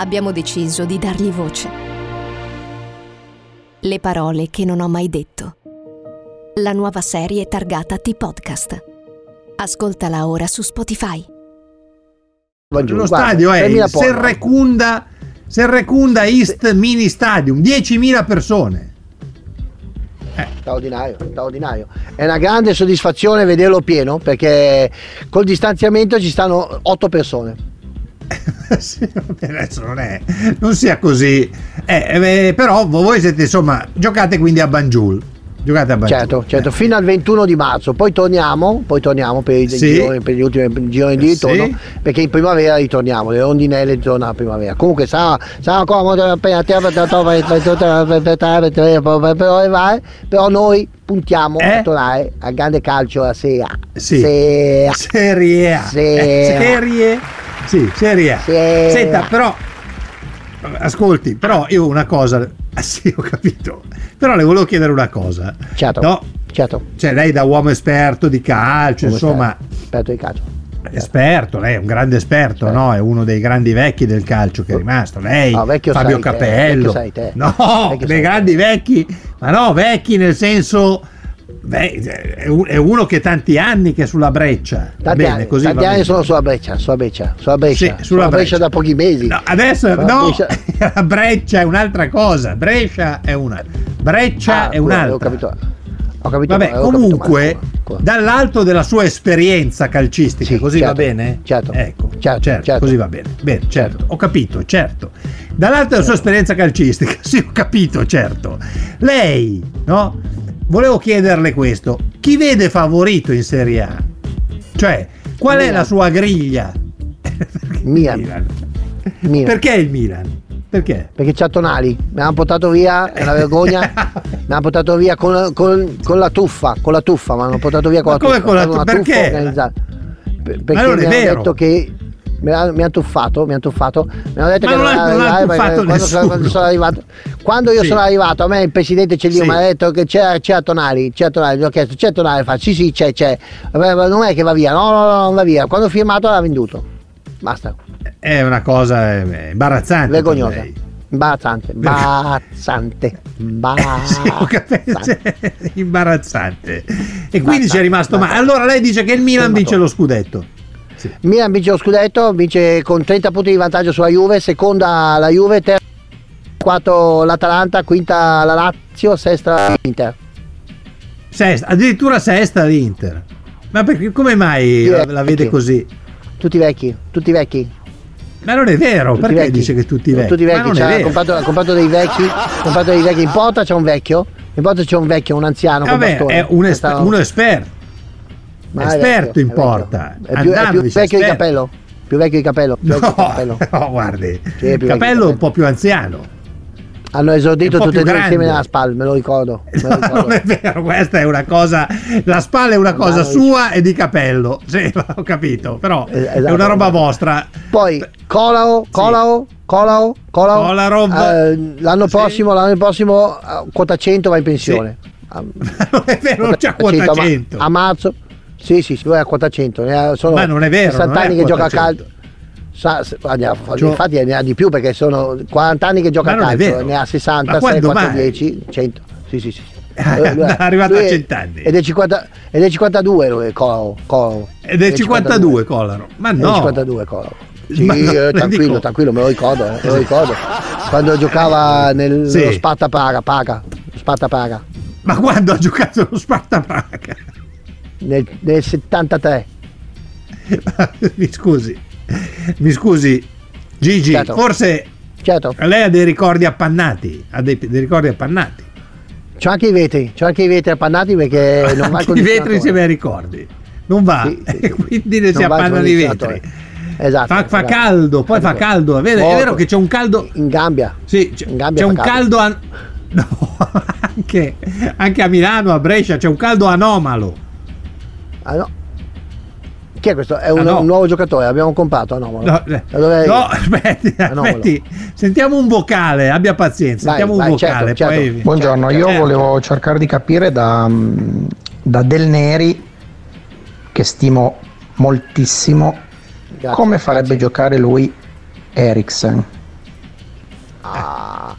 abbiamo deciso di dargli voce. Le parole che non ho mai detto. La nuova serie targata T-Podcast. Ascoltala ora su Spotify. Lo stadio è 3.000 il. Serrecunda, Serrecunda East Mini Stadium, 10.000 persone. Straordinario, straordinario. È una grande soddisfazione vederlo pieno perché col distanziamento ci stanno 8 persone. Sì, vabbè, adesso non è, non sia così. Eh, eh, però voi siete insomma, giocate quindi a Banjul. Giocate a Baccione. Certo, certo, Eh. fino al 21 di marzo, poi torniamo, poi torniamo per, i Sì. gironi- per gli ultimi gironi di ritorno, sì. perché in primavera ritorniamo, le rondinelle tornano a primavera. Comunque sarà, sarà molto appena però, però noi puntiamo Eh? a tornare al grande calcio a sera. Sì. Sera. Serie A. Serie. Sì, Serie A. Sera. Senta, però ascolti, però io una cosa ah, sì, ho capito. Però le volevo chiedere una cosa. Certo, No, certo. cioè lei da uomo esperto di calcio, Come insomma? Esperto di calcio. esperto, lei è un grande esperto, Sì. no? È uno dei grandi vecchi del calcio che è rimasto. Lei, No, Fabio Capello. te. No, dei grandi te. vecchi, ma no, vecchi nel senso beh, è un- è uno che tanti anni che è sulla breccia. Tanti bene, anni, così tanti anni bene. sono sulla breccia, sulla breccia, sulla breccia, Sì, sulla breccia da pochi mesi. No, adesso Sulla no, Brescia- la Breccia è un'altra cosa. Brescia è una. Breccia Ah, è un'altra. Ho capito. Ho capito Vabbè, male, ho capito comunque, male, dall'alto della sua esperienza calcistica, Sì, così certo, va bene? certo, Ecco, certo, certo, certo. così va bene. Bene, certo. Certo. ho capito, certo. Dall'alto della sua esperienza calcistica, sì, ho capito, certo. Lei, no? Volevo chiederle questo. Chi vede favorito in Serie A? Cioè, qual è Milan. la sua griglia? Milan. Milan. Perché il Milan? Perché? Perché c'ha Tonali, mi hanno portato via, è una vergogna, mi hanno portato via con, con- con la tuffa, con la tuffa, mi hanno portato via con Ma la come tuffa. con la una tu- perché? Per- perché non è vero. detto che mi ha- mi hanno tuffato, mi hanno tuffato, mi hanno detto Ma che non non ha tuffato quando, sono, quando sono arrivato, quando io Sì. sono arrivato, a me il presidente Cellino Sì. mi ha detto che c'era, c'era Tonali, c'era Tonali, gli ho chiesto c'è Tonali, fa sì sì c'è, c'è, ma non è che va via, no no no non va via, quando ho firmato l'ha venduto, basta, È una cosa eh, imbarazzante. vergognosa. Imbarazzante, imbarazzante, imbarazzante. imbarazzante. E quindi c'è rimasto male. Allora lei dice che il Milan vince lo scudetto. Milan vince lo scudetto, vince con 30 punti di vantaggio sulla Juve, seconda la Juve, terza quarto l'Atalanta, quinta la Lazio, sesta l'Inter. Sesta, addirittura sesta l'Inter. Ma perché, come mai Sì, la, la vede sì. così? Tutti vecchi, tutti vecchi. Ma non è vero, Tutti perché vecchi. dice che tutti vecchi? Tutti vecchi, ha comprato, ha comprato dei vecchi, ha comprato dei vecchi. In porta c'è un vecchio, in porta c'è un vecchio, un anziano. Vabbè, è un esper- uno esperto. Ma esperto vecchio, in porta. È più, è più vecchio di capello. Più vecchio di capello. Di No, capello. no, guardi, Sì, Capello un po' più anziano. Hanno esordito tutte e due insieme nella SPAL, me lo ricordo. Me lo No, ricordo. non è vero, questa è una cosa. La spalla è una cosa Andanovic. sua e di capello. Sì, ho capito, però Eh, è esatto, una roba esatto. vostra. Poi Colao, Colao, Colao, Colao. Kolarov. Eh, l'anno Sì. prossimo, l'anno prossimo eh, quota 100 va in pensione. A- non è vero, non c'è quota a ma- 100. A marzo. Sì, sì, lui è a quota 100. ne ha- Sono Ma non è vero, 60 non è anni che gioca a 100. calcio. Sa- infatti ne ha di più perché sono 40 anni che gioca a è calcio, ne ha 60, Ma 6, quando 4, mai? 10, 100. Sì, sì, sì. Ah, Lui- lui è arrivato a è- 100 anni. Ed è, 50, ed è 52 lui, Colao. Colao. Ed è 52 Colaro. Ma È no. 52 Colao. Sì, no, eh, tranquillo, dico- tranquillo, me lo ricordo, eh, me lo ricordo. Quando giocava nello Sì. Sparta Praga, Praga, Sparta Praga, Ma quando ha giocato lo Sparta Praga? Nel, nel 73. mi scusi. Mi scusi. Gigi, Certo. forse Certo, lei ha dei ricordi appannati. Ha dei, dei ricordi appannati. c'ho anche i vetri, c'ho anche i vetri appannati perché non va Anche i vetri insieme ai ricordi. Non va. Sì, sì, quindi ne si appannano i vetri. Esatto. Fa, fa esatto. caldo, poi fa caldo. È vero, è vero che c'è un caldo. In gambia. Sì, c'è, In Gambia c'è un caldo. caldo. an- no, anche, anche a Milano, a Brescia c'è un caldo anomalo. Ah no. Chi è questo? È un, Ah, no. un nuovo giocatore, abbiamo comprato, no? No, eh, Da dove- no, aspetti, Anomalo. aspetti. Sentiamo un vocale, abbia pazienza. Vai, Sentiamo vai, un vocale. certo, poi- certo. Buongiorno, io Certo. volevo cercare di capire da, da Del Neri, che stimo moltissimo, Grazie, come farebbe grazie. giocare lui Eriksen. Ah.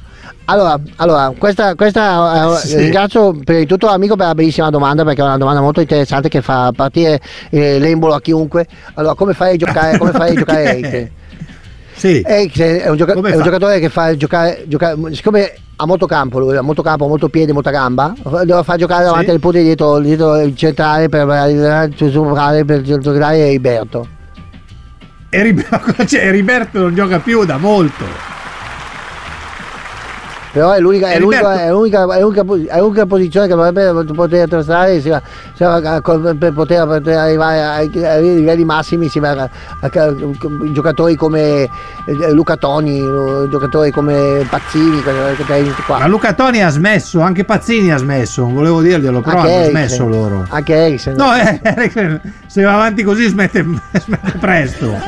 Allora, allora, questa, questa eh, Sì. ringrazio prima di tutto l'amico per la bellissima domanda perché è una domanda molto interessante che fa partire eh, l'embolo a chiunque. Allora, come fai a giocare? Come fai a giocare? Eriksen? Sì. Eriksen è un, gioca- è un giocatore che fa giocare, giocare siccome ha molto campo, lui ha molto campo, molto piede, molta gamba, deve far giocare davanti Sì. alle punte dietro, dietro il centrale per, per, per giocare Heriberto. E Rib- Heriberto non gioca più da molto. Però è l'unica, è Heriberto- l'unica, è l'unica, è l'unica, è l'unica posizione che potrebbe poter va a- con- per poter, poter arrivare ai, ai livelli massimi si va a, a- a- giocatori come eh, Luca Toni, eh, giocatori come Pazzini. Ma Luca Toni ha smesso, anche Pazzini ha smesso, non volevo dirglielo, però Anche hanno Eriksen. smesso loro. Anche Eriksen. No, eh, se va avanti così smette, smette presto.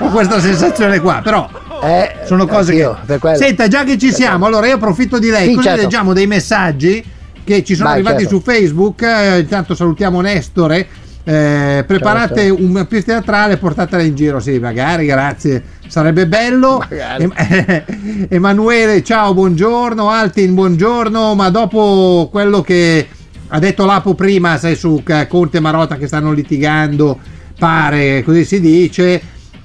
Ho questa sensazione qua, però Eh, sono cose anch'io, che... Senta, già che ci siamo, allora io approfitto di lei, Sì, così certo. leggiamo dei messaggi che ci sono Vai, arrivati certo. su Facebook. eh, intanto salutiamo Nestore. eh, preparate Certo. un pista teatrale, portatela in giro, sì, magari, grazie, sarebbe bello. Em- Emanuele, ciao, buongiorno. Altin, buongiorno. Ma dopo quello che ha detto Lapo prima, sai, su Conte e Marotta che stanno litigando, pare, così si dice.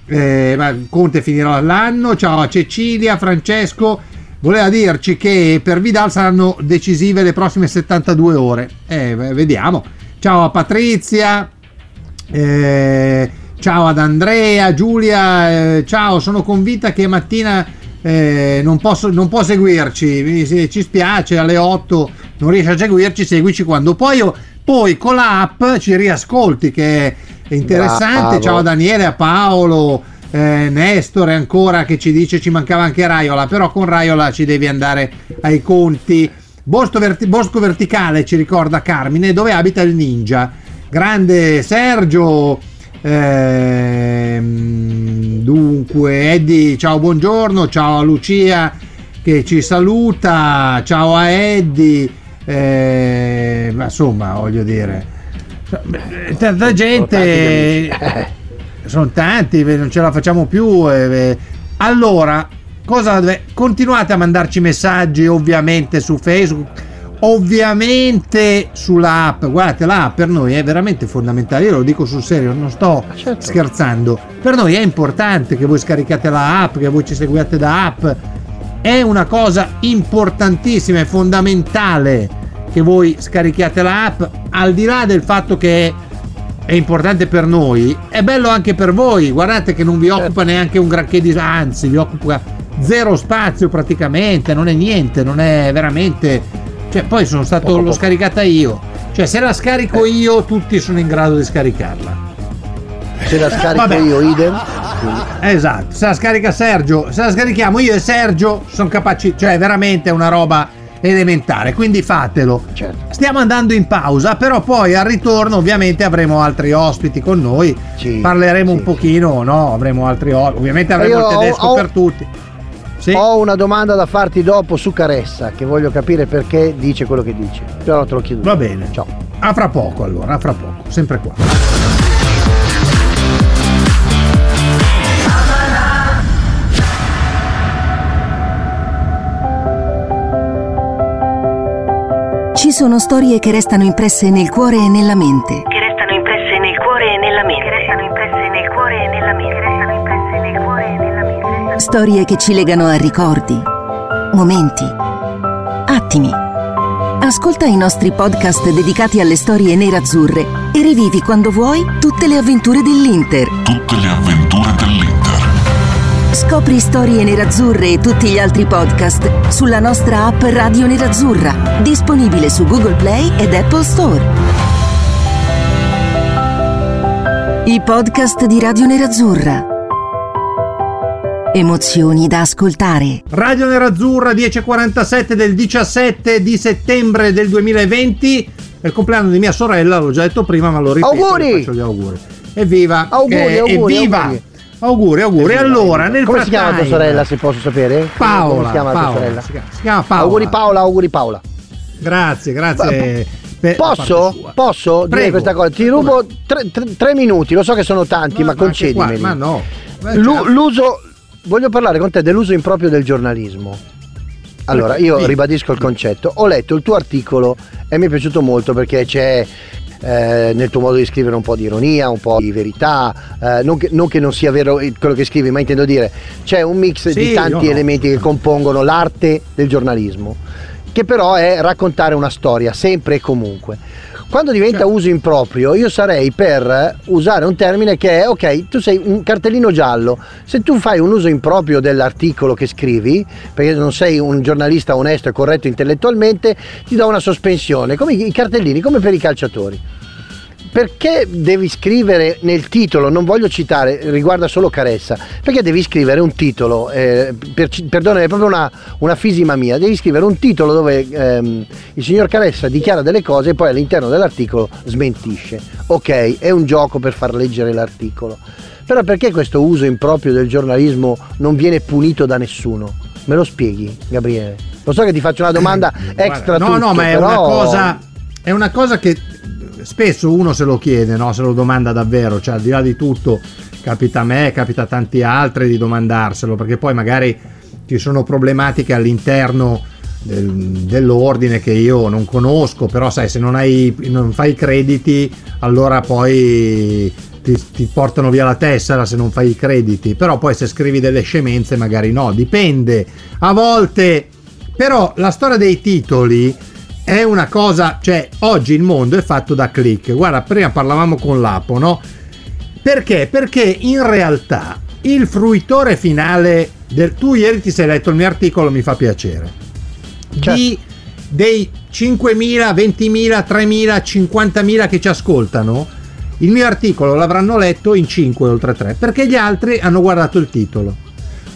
Eh, Conte finirà l'anno. Ciao a Cecilia, Francesco. Voleva dirci che per Vidal saranno decisive le prossime 72 ore. Eh, vediamo. Ciao a Patrizia. Eh, ciao ad Andrea, Giulia, eh, ciao, sono convinta che mattina eh, non, posso, non può seguirci, ci spiace, alle 8 non riesce a seguirci, seguici quando io- poi con l'app ci riascolti che è interessante, Bravo. ciao a Daniele, a Paolo, eh, Nestore ancora che ci dice ci mancava anche Raiola, però con Raiola ci devi andare ai conti. Bosco, Verti- Bosco Verticale ci ricorda Carmine dove abita il ninja. Grande Sergio. ehm, dunque, Eddie, ciao, buongiorno. Ciao a Lucia che ci saluta. Ciao a Eddie. eh, ma insomma, voglio dire, eh, tanta gente. Eh, Sono tanti, beh, non ce la facciamo più. eh, beh. Allora, cosa continuate a mandarci messaggi ovviamente su Facebook, ovviamente sulla app. Guardate, la app per noi è veramente fondamentale. Io lo dico sul serio, non sto Certo. scherzando. Per noi è importante che voi scaricate la app, che voi ci seguiate da app. È una cosa importantissima e fondamentale che voi scarichiate la app, al di là del fatto che è importante per noi, è bello anche per voi. Guardate che non vi occupa neanche un granché di anzi, vi occupa zero spazio praticamente, non è niente, non è veramente cioè poi sono stato Poco, l'ho poco. scaricata io. Cioè se la scarico io tutti sono in grado di scaricarla. Se la scarico Vabbè. io, idem. Esatto, se la scarica Sergio, se la scarichiamo io e Sergio sono capaci, cioè veramente è una roba elementare, quindi fatelo. Certo. Stiamo andando in pausa, però poi al ritorno ovviamente avremo altri ospiti con noi, Sì, parleremo sì, un pochino, no? Avremo altri ospiti, ovviamente avremo io il ho- tedesco ho- per tutti. Sì. Ho una domanda da farti dopo su Caressa, che voglio capire perché dice quello che dice. Però te lo chiedo. Va bene. Ciao. A fra poco allora, a fra poco, sempre qua. Sono storie che restano impresse nel cuore e nella mente. Che restano impresse nel cuore e nella mente. Che restano impresse nel cuore e nella mente. Che restano impresse nel cuore e nella mente. Storie che ci legano a ricordi, momenti, attimi. Ascolta i nostri podcast dedicati alle storie nerazzurre e rivivi quando vuoi tutte le avventure dell'Inter. Tutte le avventure. Scopri storie nerazzurre e tutti gli altri podcast sulla nostra app Radio Nerazzurra, disponibile su Google Play ed Apple Store. I podcast di Radio Nerazzurra. Emozioni da ascoltare. Radio Nerazzurra 1047 del 17 di settembre del 2020 è il compleanno di mia sorella, l'ho già detto prima, ma lo ripeto. Auguri! Faccio gli auguri. Evviva! Auguri, che- auguri, evviva! auguri. Auguri, auguri. Allora, nel Come si chiama tua sorella, se posso sapere? Paola. Come si chiama tua Paola, sorella? Si chiama, si chiama Paola. Auguri Paola, auguri Paola. Grazie, grazie. per- da parte Posso? Posso dire Prego. questa cosa? Ti rubo tre, tre- tre minuti, lo so che sono tanti, ma, anche qua, concedimeli. Ma no. Beh, Lu- certo. l'uso, voglio parlare con te dell'uso improprio del giornalismo. Allora, io ribadisco il concetto. Ho letto il tuo articolo e mi è piaciuto molto perché c'è eh, nel tuo modo di scrivere un po' di ironia, un po' di verità, eh, non, che, non che non sia vero quello che scrivi, ma intendo dire c'è un mix Sì, di tanti no. elementi che compongono l'arte del giornalismo. che però è raccontare una storia, sempre e comunque. Quando diventa Certo. uso improprio, io sarei per usare un termine che è ok, tu sei un cartellino giallo, se tu fai un uso improprio dell'articolo che scrivi, perché non sei un giornalista onesto e corretto intellettualmente, ti do una sospensione, come i i cartellini, come per i calciatori. Perché devi scrivere nel titolo, non voglio citare, riguarda solo Caressa, perché devi scrivere un titolo, eh, per, perdona, è proprio una, una fisima mia, devi scrivere un titolo dove ehm, il signor Caressa dichiara delle cose e poi all'interno dell'articolo smentisce. Ok, è un gioco per far leggere l'articolo. Però perché questo uso improprio del giornalismo non viene punito da nessuno? Me lo spieghi, Gabriele? Lo so che ti faccio una domanda extra Guarda, no, tutto, no, ma è però- una cosa. È una cosa che spesso uno se lo chiede, no? se lo domanda davvero, cioè al di là di tutto, capita a me, capita a tanti altri di domandarselo, perché poi magari ci sono problematiche all'interno del- dell'ordine che io non conosco, però sai, se non, hai, non fai i crediti, allora poi ti, ti portano via la tessera se non fai i crediti, però poi se scrivi delle scemenze magari no, dipende. A volte, però la storia dei titoli è una cosa, cioè oggi il mondo è fatto da click. Guarda, prima parlavamo con l'Apo, no? Perché? Perché in realtà il fruitore finale del tu ieri ti sei letto il mio articolo, mi fa piacere. Di dei 5.000, 20.000, 3.000, 50.000 che ci ascoltano, il mio articolo l'avranno letto in 5 oltre 3, perché gli altri hanno guardato il titolo.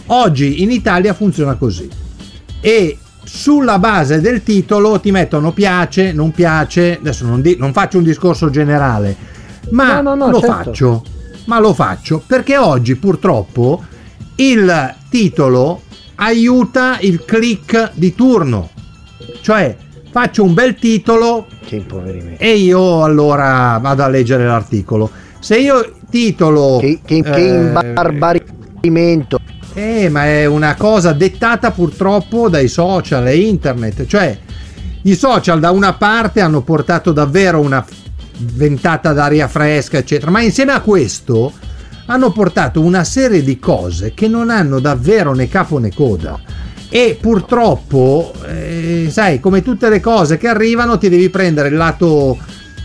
Oggi in Italia funziona così. E sulla base del titolo ti mettono piace, non piace, adesso non, di- non faccio un discorso generale, ma No, no, no, lo certo. faccio, ma lo faccio perché oggi purtroppo il titolo aiuta il click di turno, cioè faccio un bel titolo e io allora vado a leggere l'articolo. Se io titolo... Che, che, che eh, imbarbarimento. Eh, ma è una cosa dettata purtroppo dai social e internet. Cioè, i social da una parte hanno portato davvero una ventata d'aria fresca, eccetera, ma insieme a questo hanno portato una serie di cose che non hanno davvero né capo né coda. E purtroppo, eh, sai, come tutte le cose che arrivano, ti devi prendere il lato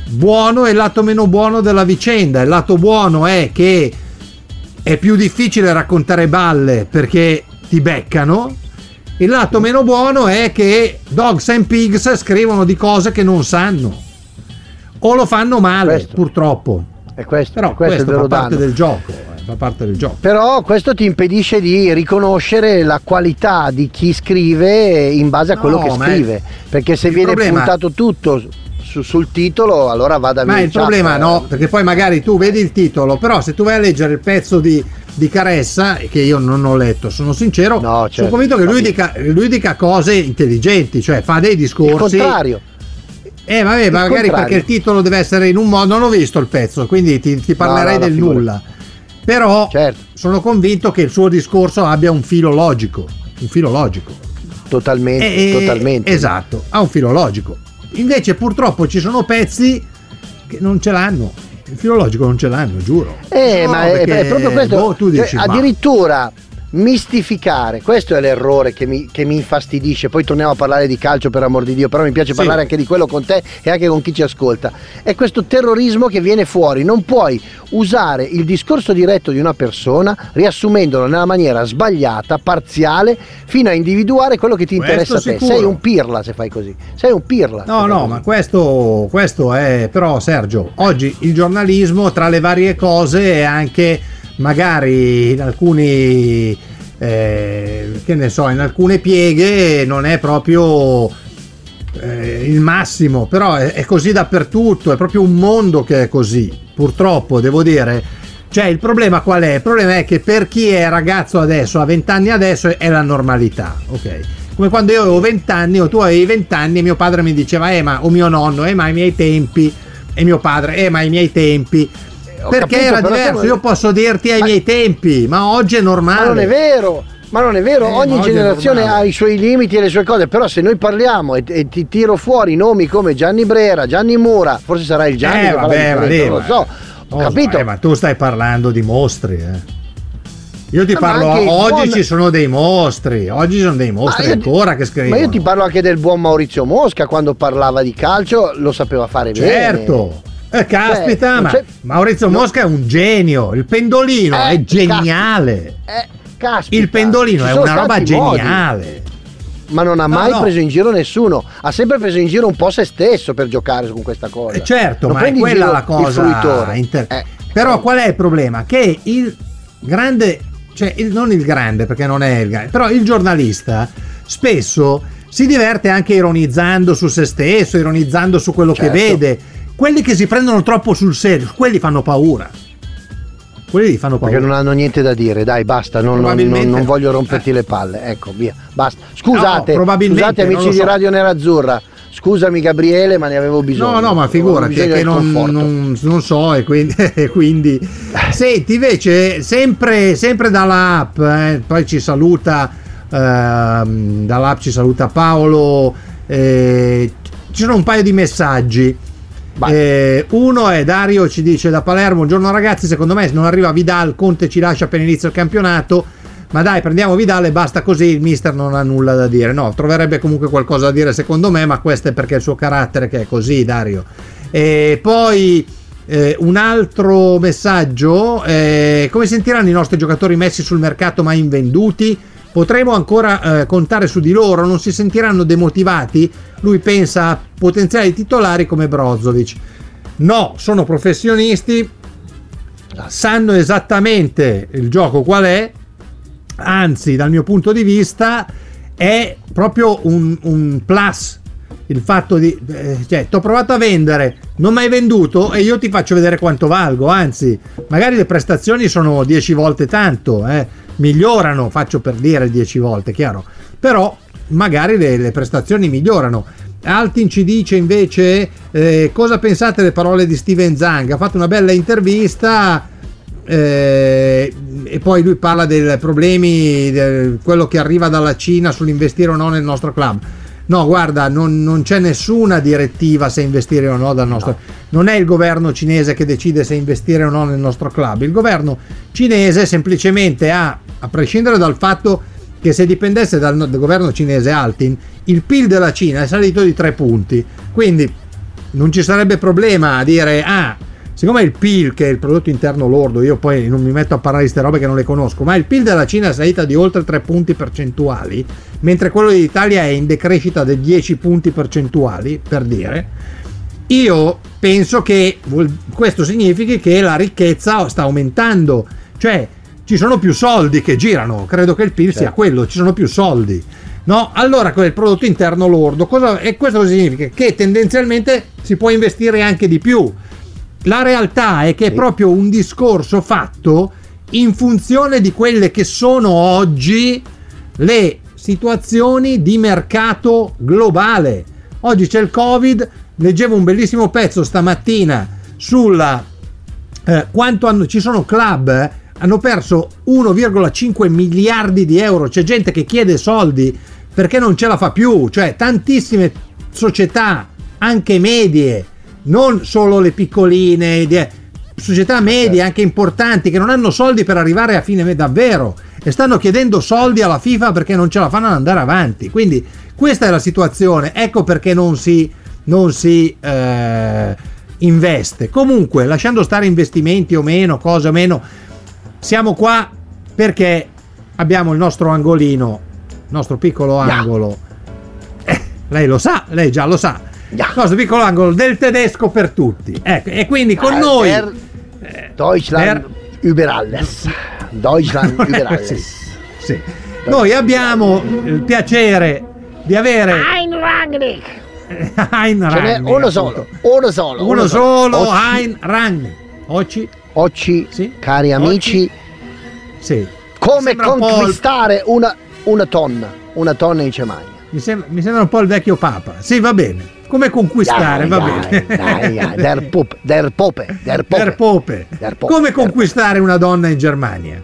buono e il lato meno buono della vicenda. Il lato buono è che è più difficile raccontare balle perché ti beccano. Il lato meno buono è che Dogs and Pigs scrivono di cose che non sanno o lo fanno male, Questo. purtroppo. E questo, Però questo, questo, è vero fa parte danno. del gioco, eh, fa parte del gioco. Però questo ti impedisce di riconoscere la qualità di chi scrive in base a quello No, che scrive. Perché se viene problema- puntato tutto su- sul titolo, allora va da Ma il problema no, perché poi magari tu vedi il titolo, però se tu vai a leggere il pezzo di, di Caressa, che io non ho letto, sono sincero, sono certo, convinto che lui dica, lui dica cose intelligenti, cioè fa dei Il discorsi. contrario. Eh, vabbè, Il ma magari contrario. perché il titolo deve essere in un modo. Non ho visto il pezzo, quindi ti, ti parlerei No, no, no, del nulla. Però Certo. sono convinto che il suo discorso abbia un filo logico. Un filo logico. Totalmente, eh, totalmente. Esatto, ha un filo logico. Invece, purtroppo, ci sono pezzi che non ce l'hanno. Il filo logico non ce l'hanno, giuro. Eh, No, ma è, è proprio questo. boh, tu Cioè, dici, ma- addirittura mistificare, questo è l'errore che mi, che mi infastidisce. Poi torniamo a parlare di calcio per amor di Dio, però mi piace Sì. parlare anche di quello con te e anche con chi ci ascolta. È questo terrorismo che viene fuori. Non puoi usare il discorso diretto di una persona riassumendolo nella maniera sbagliata, parziale, fino a individuare quello che ti Questo interessa a te. sicuro. Sei un pirla se fai così. Sei un pirla. No, no, così. ma questo, questo è però Sergio, oggi il giornalismo tra le varie cose è anche magari in alcuni eh, che ne so, in alcune pieghe non è proprio eh, il massimo, però è, è così dappertutto, è proprio un mondo che è così, purtroppo devo dire. Cioè il problema qual è? Il problema è che per chi è ragazzo adesso, ha 20 anni adesso, è la normalità, ok? Come quando io avevo 20 anni o tu avevi 20 anni e mio padre mi diceva, eh ma, o mio nonno, eh ma ai miei tempi, e mio padre, eh ma ai miei tempi. Perché capito, era diverso, io posso dirti ai Ma- miei tempi, ma oggi è normale. Ma non è vero, ma non è vero, Eh, ma ogni generazione ha i suoi limiti e le sue cose, però se noi parliamo e, e ti tiro fuori nomi come Gianni Brera, Gianni Mura, forse sarà il Gianni Eh, vabbè, ma lì, non lo ma- so, ho Oh, capito. eh, ma tu stai parlando di mostri, eh. Io ti Ma parlo, il oggi buon- ci sono dei mostri, oggi ci sono dei mostri Ma io ti- ancora che scrivono. Ma io ti parlo anche del buon Maurizio Mosca quando parlava di calcio, lo sapeva fare Certo. Eh, caspita, Cioè, ma Maurizio no. Mosca è un genio. Il pendolino Eh, è geniale. Eh, caspita, Il pendolino è una roba tanti modi. geniale. Ma non ha No, mai no. preso in giro nessuno, ha sempre preso in giro un po' se stesso per giocare con questa cosa. Eh, certo, Non ma è quella la cosa. inter- Eh, Però qual è il problema? Che il grande, cioè il- non il grande perché non è il grande, però il giornalista spesso si diverte anche ironizzando su se stesso, ironizzando su quello Certo. che vede. Quelli che si prendono troppo sul serio, quelli fanno paura. Quelli gli fanno paura. Perché non hanno niente da dire, dai, basta, non, non- Probabilmente- non- non voglio romperti le palle. Ecco, via, basta. Scusate, No, probabilmente, scusate amici lo di so. Radio Nerazzurra. Scusami Gabriele, ma ne avevo bisogno. No, no, ma figurati, che non, non- non so e quindi, e quindi- Senti, invece, sempre, sempre dall'app, eh, poi ci saluta, ehm, dall'app ci saluta Paolo, eh, ci sono un paio di messaggi. Eh, uno è Dario ci dice da Palermo buongiorno ragazzi secondo me se non arriva Vidal Conte ci lascia appena inizia il campionato. Ma dai prendiamo Vidal e basta così il mister non ha nulla da dire. No troverebbe comunque qualcosa da dire secondo me ma questo è perché è il suo carattere che è così Dario. E poi eh, un altro messaggio eh, come sentiranno i nostri giocatori messi sul mercato ma invenduti potremo ancora eh, contare su di loro non si sentiranno demotivati lui pensa a potenziali titolari come Brozovic. No sono professionisti sanno esattamente il gioco qual è anzi dal mio punto di vista è proprio un, un plus il fatto di eh, cioè ti ho provato a vendere non mi hai venduto e io ti faccio vedere quanto valgo anzi magari le prestazioni sono 10 volte tanto eh, migliorano faccio per dire 10 volte chiaro però magari le, le prestazioni migliorano Altin ci dice invece eh, cosa pensate delle parole di Steven Zang ha fatto una bella intervista eh, e poi lui parla dei problemi, di quello che arriva dalla Cina sull'investire o no nel nostro club. No, guarda, non, non c'è nessuna direttiva se investire o no dal nostro. Non è il governo cinese che decide se investire o no nel nostro club. Il governo cinese semplicemente ha, a prescindere dal fatto che se dipendesse dal, dal governo cinese Altin, il PIL della Cina è salito di tre punti. Quindi non ci sarebbe problema a dire ah siccome il PIL che è il prodotto interno lordo io poi non mi metto a parlare di queste robe che non le conosco ma il PIL della Cina è salita di oltre 3 punti percentuali mentre quello dell'Italia è in decrescita di 10 punti percentuali per dire io penso che questo significhi che la ricchezza sta aumentando cioè ci sono più soldi che girano credo che il PIL sia Certo. quello ci sono più soldi No, allora quel prodotto interno lordo, cosa, e questo cosa significa? Che tendenzialmente si può investire anche di più. La realtà è che è proprio un discorso fatto in funzione di quelle che sono oggi le situazioni di mercato globale. Oggi c'è il Covid, leggevo un bellissimo pezzo stamattina sulla eh, quanto hanno, ci sono club eh, hanno perso 1,5 miliardi di euro. C'è gente che chiede soldi perché non ce la fa più. Cioè, tantissime società, anche medie, non solo le piccoline, società medie, anche importanti, che non hanno soldi per arrivare a fine mese davvero e stanno chiedendo soldi alla FIFA perché non ce la fanno ad andare avanti. Quindi, questa è la situazione. Ecco perché non si. Non si eh, investe comunque lasciando stare investimenti o meno cose o meno siamo qua perché abbiamo il nostro angolino, il nostro piccolo angolo. Eh, lei lo sa, lei già lo sa. Il nostro piccolo angolo del tedesco per tutti. Ecco, e quindi con Eh, noi per Deutschland über alles. Deutschland über alles. Sì, sì. Noi abbiamo il piacere di avere Ein Rangnick. Ein Rangnick, uno solo, uno solo. Uno solo, Oggi- Ein Rangnick. Oggi Oggi, cari amici, sì. come Sembra un po' il- conquistare una, una tonna, una tonna in Germania. Mi sembra, mi sembra un po' il vecchio Papa. Sì, va bene. Come conquistare, Dai, va dai, bene. dai, dai, der Pup, der Pope, der Pope. Pope. Der Pope, Come conquistare una donna in Germania?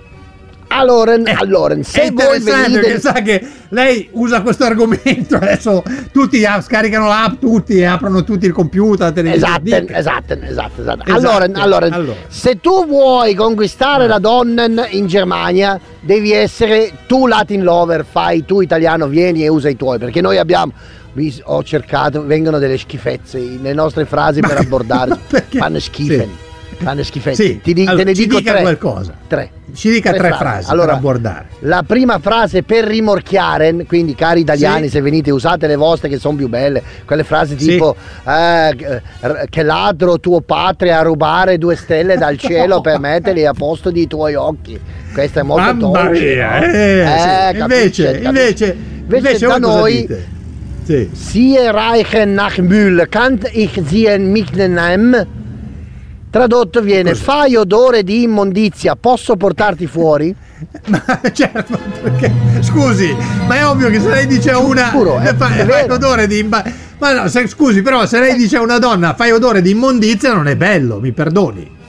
Allora, allora, È se voi interessante venite... sa che lei usa questo argomento adesso tutti ah, scaricano l'app tutti e aprono tutti il computer la televisione Esatto, Dica. esatto, esatto, esatto. Esatto, Allora, allora, allora. se tu vuoi conquistare la donna in Germania, devi essere tu Latin lover, fai tu italiano, vieni e usa i tuoi, perché noi abbiamo ho cercato, vengono delle schifezze, le nostre frasi per abbordare fanno schifo. Sì. Fanno schifezze. Sì, Ti allora, te ne ci dico dica tre. qualcosa. Tre. ci dica tre, frasi, Allora, per abbordare La prima frase per rimorchiare, quindi cari italiani, Sì. se venite usate le vostre che sono più belle, quelle frasi tipo eh, che- ladro tuo padre a rubare due stelle dal cielo per metterli a posto dei tuoi occhi. Questa è molto mamma mia no? eh, sì. capisce, invece capisce. invece Invece da voi cosa noi dite? Sì. Sie reichen nach Müll, kann ich sie mitnehmen? Tradotto viene, fai odore di immondizia, posso portarti fuori? Ma certo, perché scusi, ma è ovvio che se lei dice a una Giuro, è- fa- è fai odore di imba- ma no, se- scusi, però se lei dice a una donna fai odore di immondizia non è bello, mi perdoni.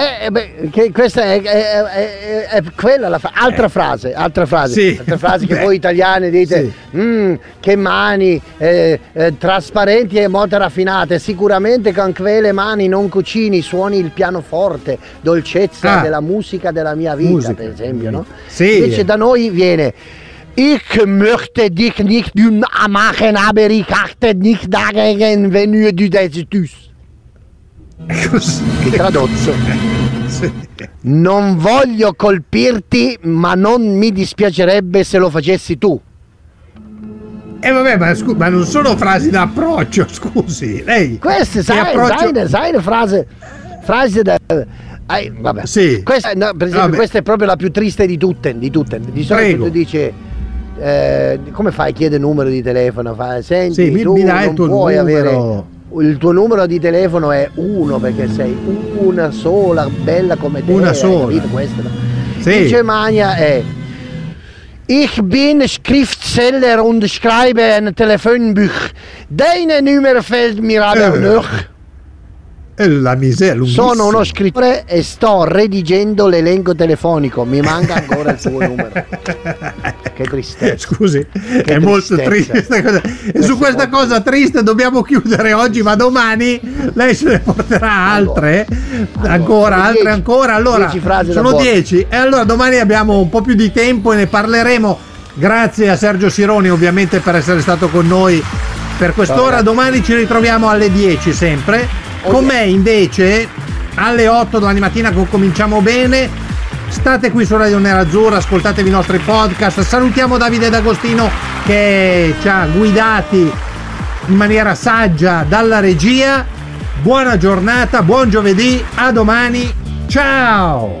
Eh, eh, beh, che questa è, è- è- è quella la fa- altra frase, altra frase, Sì. altra frase che voi italiani dite, "Mm, che mani eh, eh, trasparenti e molto raffinate, sicuramente con quelle mani non cucini, suoni il pianoforte, dolcezza Ah. della musica della mia vita, Musica. per esempio, no? Sì. Invece da noi viene Ich möchte dich nicht machen, aber ich achte nicht dagegen, wenn du das tust. Così. Che tradotto. Sì. Non voglio colpirti, ma non mi dispiacerebbe se lo facessi tu. E vabbè, ma, scu- ma non sono frasi da approccio, scusi. Lei Queste, sai, approccio- sai, le- sai le frasi, frasi da... eh, vabbè. Sì. Questa, no, per esempio, Vabbè. questa è proprio la più triste di tutte. Di, tutte. di solito tu dici... eh, come fai? Chiede il numero di telefono, fa, senti, Sì, mi- tu mi dai il non tuo puoi numero." avere il tuo numero di telefono è uno perché sei una sola, bella come te. Una sola. questo, no? Sì. In Germania è Ich bin Schriftsteller und schreibe ein Telefonbuch. Deine Nummer fällt mir aber Eh. noch. La miseria. Sono uno scrittore e sto redigendo l'elenco telefonico. Mi manca ancora il tuo numero. Che tristezza. Scusi, è molto tristezza. triste questa cosa. E su è questa molto- cosa triste dobbiamo chiudere oggi, ma domani lei se ne porterà altre, Allora, ancora, sono altre ancora. Allora, dieci sono bordo. 10 e allora domani abbiamo un po' più di tempo e ne parleremo. Grazie a Sergio Sironi ovviamente per essere stato con noi per quest'ora. Domani ci ritroviamo alle 10 sempre. Con me invece alle 8 domani mattina cominciamo bene. State qui su Radio Nerazzurra, ascoltatevi i nostri podcast. Salutiamo Davide D'Agostino che ci ha guidati in maniera saggia dalla regia. Buona giornata, buon giovedì, a domani. Ciao!